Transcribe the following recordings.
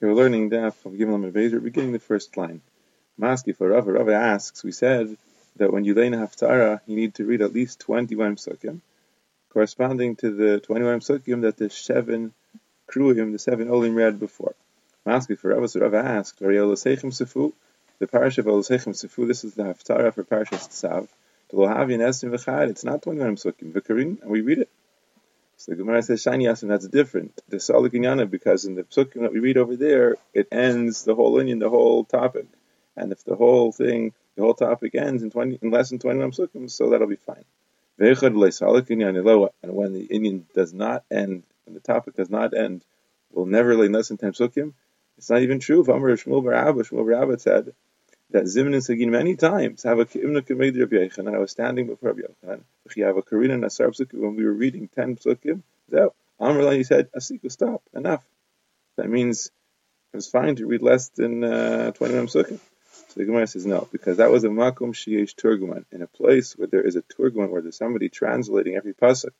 we're learning Daf from Gimel and Bezer, beginning the first line. Maski for Rava. Rava asks, we said that when you lay in Haftara, you need to read at least 21 psukim, corresponding to the 21 psukim that the seven kruyim, the seven olim read before. Maski for Rava. So Rava asked, Sefu, the parish of Olosechem Sefu, this is the Haftara for Parashas Tzav. It's not 21 psukim, Vikarin, and we read it. So the Gemara says Shiny Yasim, that's different. The Salik because in the psukim that we read over there, it ends the whole Indian, the whole topic. And if the whole thing, the whole topic ends in 20, in less than 21 psukim, so that'll be fine. And when the Indian does not end, when the topic does not end, will never lay less than 10 psukim, it's not even true. If Shmuel Bar Abba, Shmuel Bar Abba said that Zimin and Sagin many times have a Kimna Kamedi Rabbi Yechon, and I was standing before Rabbi Yechon. A Karina Nasar Psukim when we were reading 10 Psukim. So, Amr he said, Asiku, stop, enough. That means it was fine to read less than uh, 21 Psukim. So the Gemara says no, because that was a makom sheyesh turguman in a place where there is a turguman where there's somebody translating every pasuk,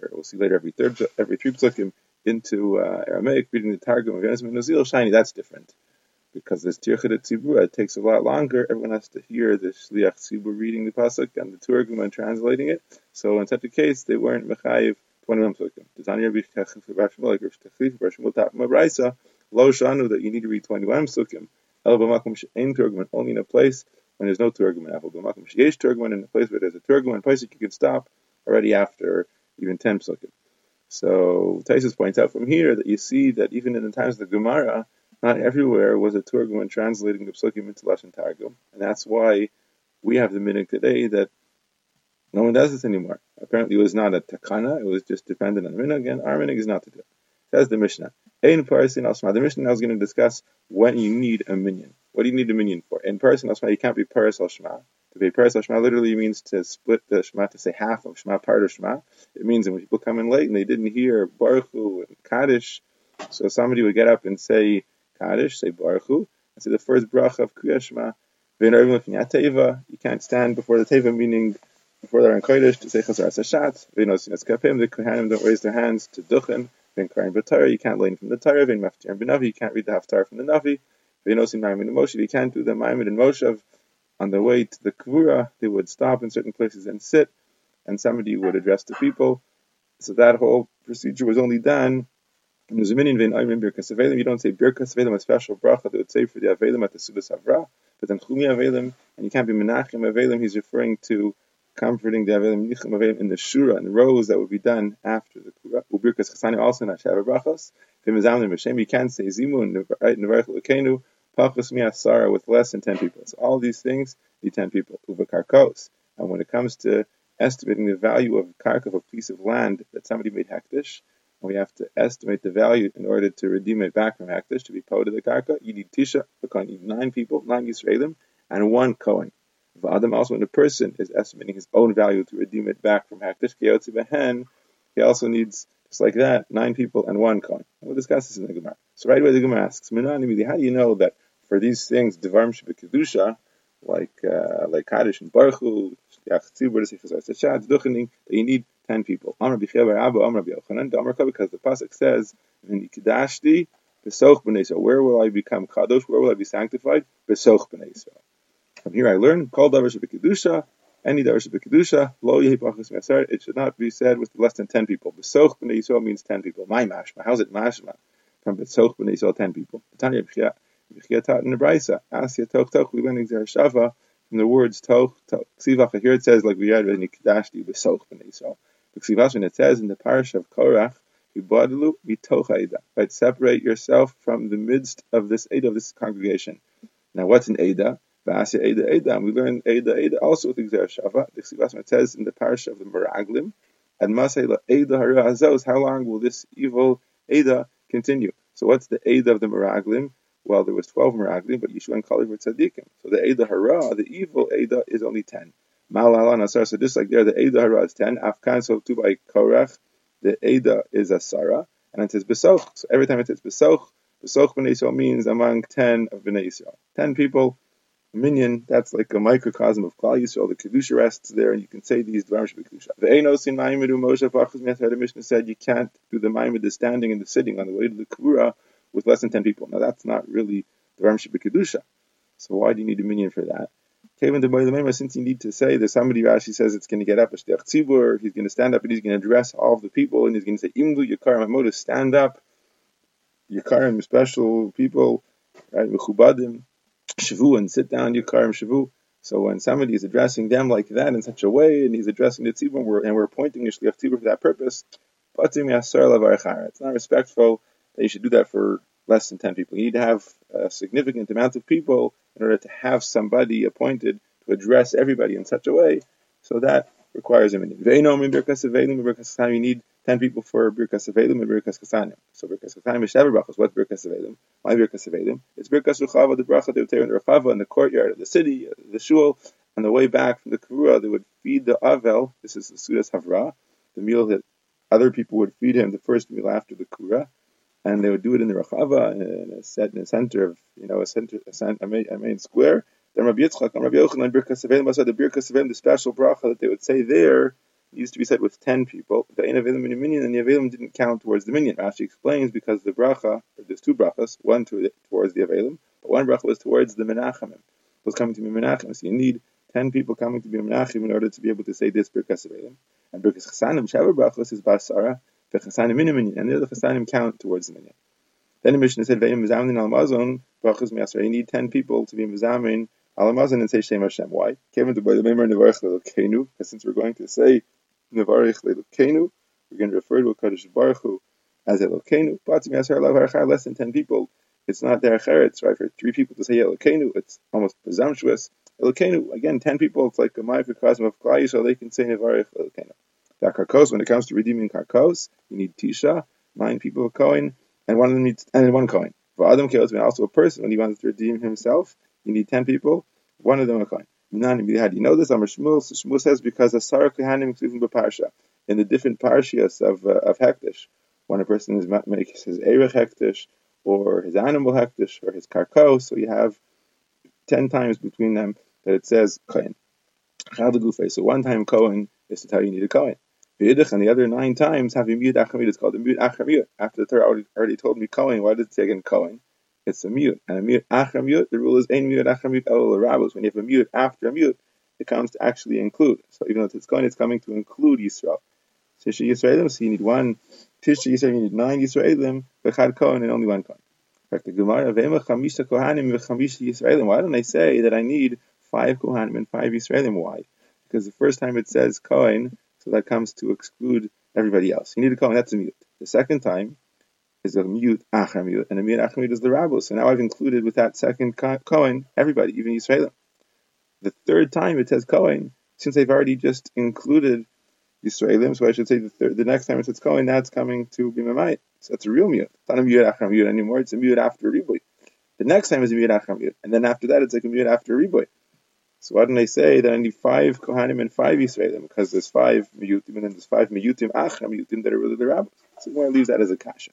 or we'll see later every third, every three pasukim into uh, Aramaic, reading the Targum of Yonis Nozil Shiny. That's different because there's Tirchet Tzibur. It takes a lot longer. Everyone has to hear the Shliach Tzibur reading the pasuk and the turguman translating it. So in such a case, they weren't mechayiv 21 pasukim. Tanya Brisa Lo Shanu that you need to read 21 pasukim. El b'makom she'en turguman, only in a place when there's no turguman. El in a place where there's a turguman, place you can stop already after even 10 psukim. So Tosfos points out from here that you see that even in the times of the Gemara, not everywhere was a turguman translating the psukim into Lashon Targum, and that's why we have the minhag today that no one does this anymore. Apparently, it was not a takana; it was just dependent on minhag, and our minhag is not to do it. Says the Mishnah. Parasin Asma. The Mishnah now is going to discuss when you need a minyan. What do you need a minyan for? In Asma, you can't be Paras al Shema. To be Paras al Shema literally means to split the Shema, to say half of Shema, part of Shema. It means when people come in late and they didn't hear Baruch and Kaddish, so somebody would get up and say Kaddish, say Baruch Hu, and say the first bracha of Kriya Shema. You can't stand before the Teva, meaning before they're in Kodesh, to say Chazar Sashat. The Kohanim don't raise their hands to Duchen. Vin Karim B'Torah, you can't learn from the Torah. Vin Maftir you can't read the Haftarah from the Navi. Vin Osim Maimon and Moshe, you can't do the Maimon and Moshe. On the way to the Kvura, they would stop in certain places and sit, and somebody would address the people. So that whole procedure was only done. In the Zeminin Vin Ayim Birkas Avelim, you don't say Birkas Avelim, a special bracha they would say for the Avelim at the Sudas Avra, but then Chumi Avelim, and you can't be Menachem Avelim, he's referring to comforting the Avelim Nichim Avelim in the Shura and the rows that would be done after the Kura. Ubirkas Chasani also in Hashav Brachos. Vimazamim Hashem, you can't say Zimun? Nevarech Lekenu, Pachos Miasara with less than 10 people. So all these things need 10 people. Uvakarkos. And when it comes to estimating the value of a of a piece of land that somebody made hektish, we have to estimate the value in order to redeem it back from hektish to be paid to the karka. You need tisha, you need nine people, nine Yisraelim, and one Kohen. Adam also when a person is estimating his own value to redeem it back from Hakdish Kiyotzi Behen, he also needs, just like that, nine people and one Kohen. We'll discuss this in the Gemara. So right away the Gemara asks, how do you know that for these things, Devarim Kedusha, like uh, like Kaddish and Baruch Hu, that you need ten people. Because the pasuk says, Where will I become kadosh? Where will I be sanctified? Besoch b'nei from here I learn, call davar kedusha, any davar kedusha, lo yehi It should not be said with less than ten people. Besoch b'nei means ten people. My mashma. How's it mashma? From besoch b'nei Yisrael, ten people. Tanya b'chia, in the brisa. Asya toch toch. We learn shava from the words toch toch. Here it says like we read in Kedashti besoch b'nei Yisrael. The ksivacha when it says in the parish of Korach. Right, separate yourself from the midst of this Ada of this congregation. Now, what's an Ada? V'asya Eda Eda. We learn Eda Eda also with Xer Shava. The Chsivasma says in the parish of the Meraglim, and Masay Eda Hazos, how long will this evil Eda continue? So what's the Eda of the Meraglim? Well, there was 12 Meraglim, but Yeshua and Kalev were Tzaddikim. So the Eda Hara, the evil Eda, is only 10. Malala Nasar, so just like there, the Eda Hara is 10. Afkan, so too by Korach, the Eda is a Sarah, and it says Besoch. So every time it says Besoch, Besoch B'nai Yisrael means among 10 of B'nai Yisrael. 10 people, minyan, that's like a microcosm of Klal Yisrael. The kedusha rests there, and you can say these dvarim kedusha. The einos in Moshe Mishnah said you can't do the Maimed, the standing and the sitting on the way to the Kura less than 10 people. Now that's not really the Ramship Kedusha. So why do you need a minyan for that? Since you need to say there's somebody who actually says it's going to get up he's going to stand up and he's going to address all of the people and he's going to say, Imdu Yakarim Hamoda, stand up, Yakarim, special people, right, Mechubadim, Shavu, and sit down, Yakarim Shavu. So when somebody is addressing them like that in such a way, and he's addressing the tzibur, and we're, and we're appointing a shliach tzibur for that purpose, it's not respectful that you should do that for less than 10 people. You need to have a significant amount of people in order to have somebody appointed to address everybody in such a way. So that requires a minyan. You need 10 people for Birkas Avelim and Birkas Chasanim. So Birkas Chasanim is Shavar Brachos. What's Birkas Avelim? Why Birkas Avelim? It's Birkas Ruchava, the Bracha would tear in the Ruchava in the courtyard of the city, uh, the shul. On the way back from the Kavura, they would feed the Avel. This is the Sudas Havra, the meal that other people would feed him, the first meal after the Kura. And they would do it in the Ruchava, in a set in the center of, you know, a center, a, a, main, a main square. Then Rabbi Yitzchak and Rabbi Yochanan, Avelim, the Birkas Avelim, the special bracha that they would say there, used to be said with ten people. The Ein and Minyan, and the Avelim didn't count towards the Minyan. Rashi explains because the bracha, there's two brachas, one to, towards the Avelim, but one bracha was towards the Menachemim. Was coming to be Menachem. So you need ten people coming to be Menachem in order to be able to say this Birkas Avelim. And Birkas Chasanim, is Basara, the Chasanim Minyan, and the other Chasanim count towards the Minyan. Then the Mishnah said, Ve'im Mizamin al Mazon, brachos miasra. You need ten people to be Mizamin al Mazon and say Shem Hashem. Why? Kevin to the Memer Nevarech Kenu, since we're going to say Nevarich Lelokenu. We're going to refer to a Kaddish Baruch Hu as Elokenu. Batim Yasar Lav less than 10 people. It's not their It's right? For three people to say Elokenu, it's almost presumptuous. Elokenu, again, 10 people, it's like a microcosm of Klal, so they can say Nevarich Lelokenu. That Karkos, when it comes to redeeming Karkos, you need Tisha, nine people of Kohen, and one of them needs, and one Kohen. For Adam Kills, also a person, when he wants to redeem himself, you need 10 people, one of them a do you know this? Amar Shmuel. So Shmuel says because Asar Kehanim Ksuvim B'Parsha in the different parshias of uh, of Hektish, when a person is makes his Erech Hektish or his animal Hektish or his Karko, so you have ten times between them that it says Kohen. So one time Kohen is to tell you you need a Kohen. And the other nine times have a miyut achamid. It's called a miyut achamid. After the Torah already, already told me Kohen, why did it say again Kohen? it's a miyut. And a miyut after the rule is ein miyut after miyut el rabos. When you have a miyut after a miyut, it comes to actually include. So even though it's going, it's coming to include Yisrael. Tisha Yisraelim, so you need one Tisha Yisrael, you need nine Yisraelim, Bechad Kohen, and only one Kohen. In fact, the Gemara, Vema Chamisha Kohanim, Vechamisha Yisraelim. Why don't I say that I need five Kohanim and five Yisraelim? Why? Because the first time it says Kohen, so that comes to exclude everybody else. You need a Kohen, that's a miyut. The second time, is a miyut achar miyut, and a miyut achar miyut is the rabbi. So now I've included with that second Cohen everybody, even Yisraelim. The third time it says Cohen, since I've already just included Yisraelim, so I should say the third, the next time it says Kohen, that's coming to be Mamait. So it's a real miyut. It's not a miyut achar miyut anymore. It's a miyut after Riboy. The next time is a miyut achar miyut, and then after that it's like a miyut after Riboy. So why don't I say that I need five Kohanim and five Yisraelim? Because there's five miyutim and then there's five miyutim achar miyutim that are really the rabbis. So I'm going to leave that as a kasha.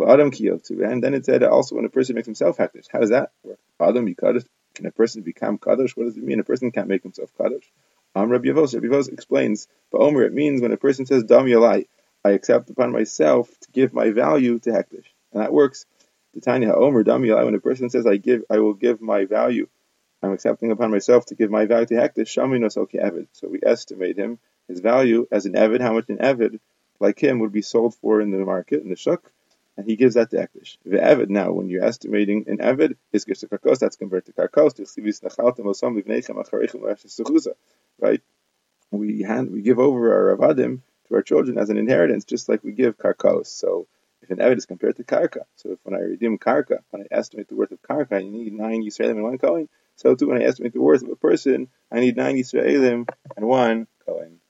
Adam. And then it said also when a person makes himself hektish. How does that work? Adam yikadosh. Can a person become kadosh? What does it mean? A person can't make himself kadosh. Um, Rabbi Yavos. Rabbi Yavos explains. But Omer, it means when a person says dam yalai, I accept upon myself to give my value to hektish, and that works. The Tanya Omer dam yalai. When a person says I give, I will give my value. I'm accepting upon myself to give my value to hektish. Shaminos okay evid. So we estimate him his value as an evid. How much an evid like him would be sold for in the market in the shuk and he gives that to Ekdish. Ve'evid, now, when you're estimating an Evid, to Karkos, that's converted to Karkos, to right? We hand, we give over our Avadim to our children as an inheritance, just like we give Karkos. So, if an Evid is compared to Karka, so if when I redeem Karka, when I estimate the worth of Karka, I need nine Yisraelim and one Kohen, so too when I estimate the worth of a person, I need nine Yisraelim and one Kohen.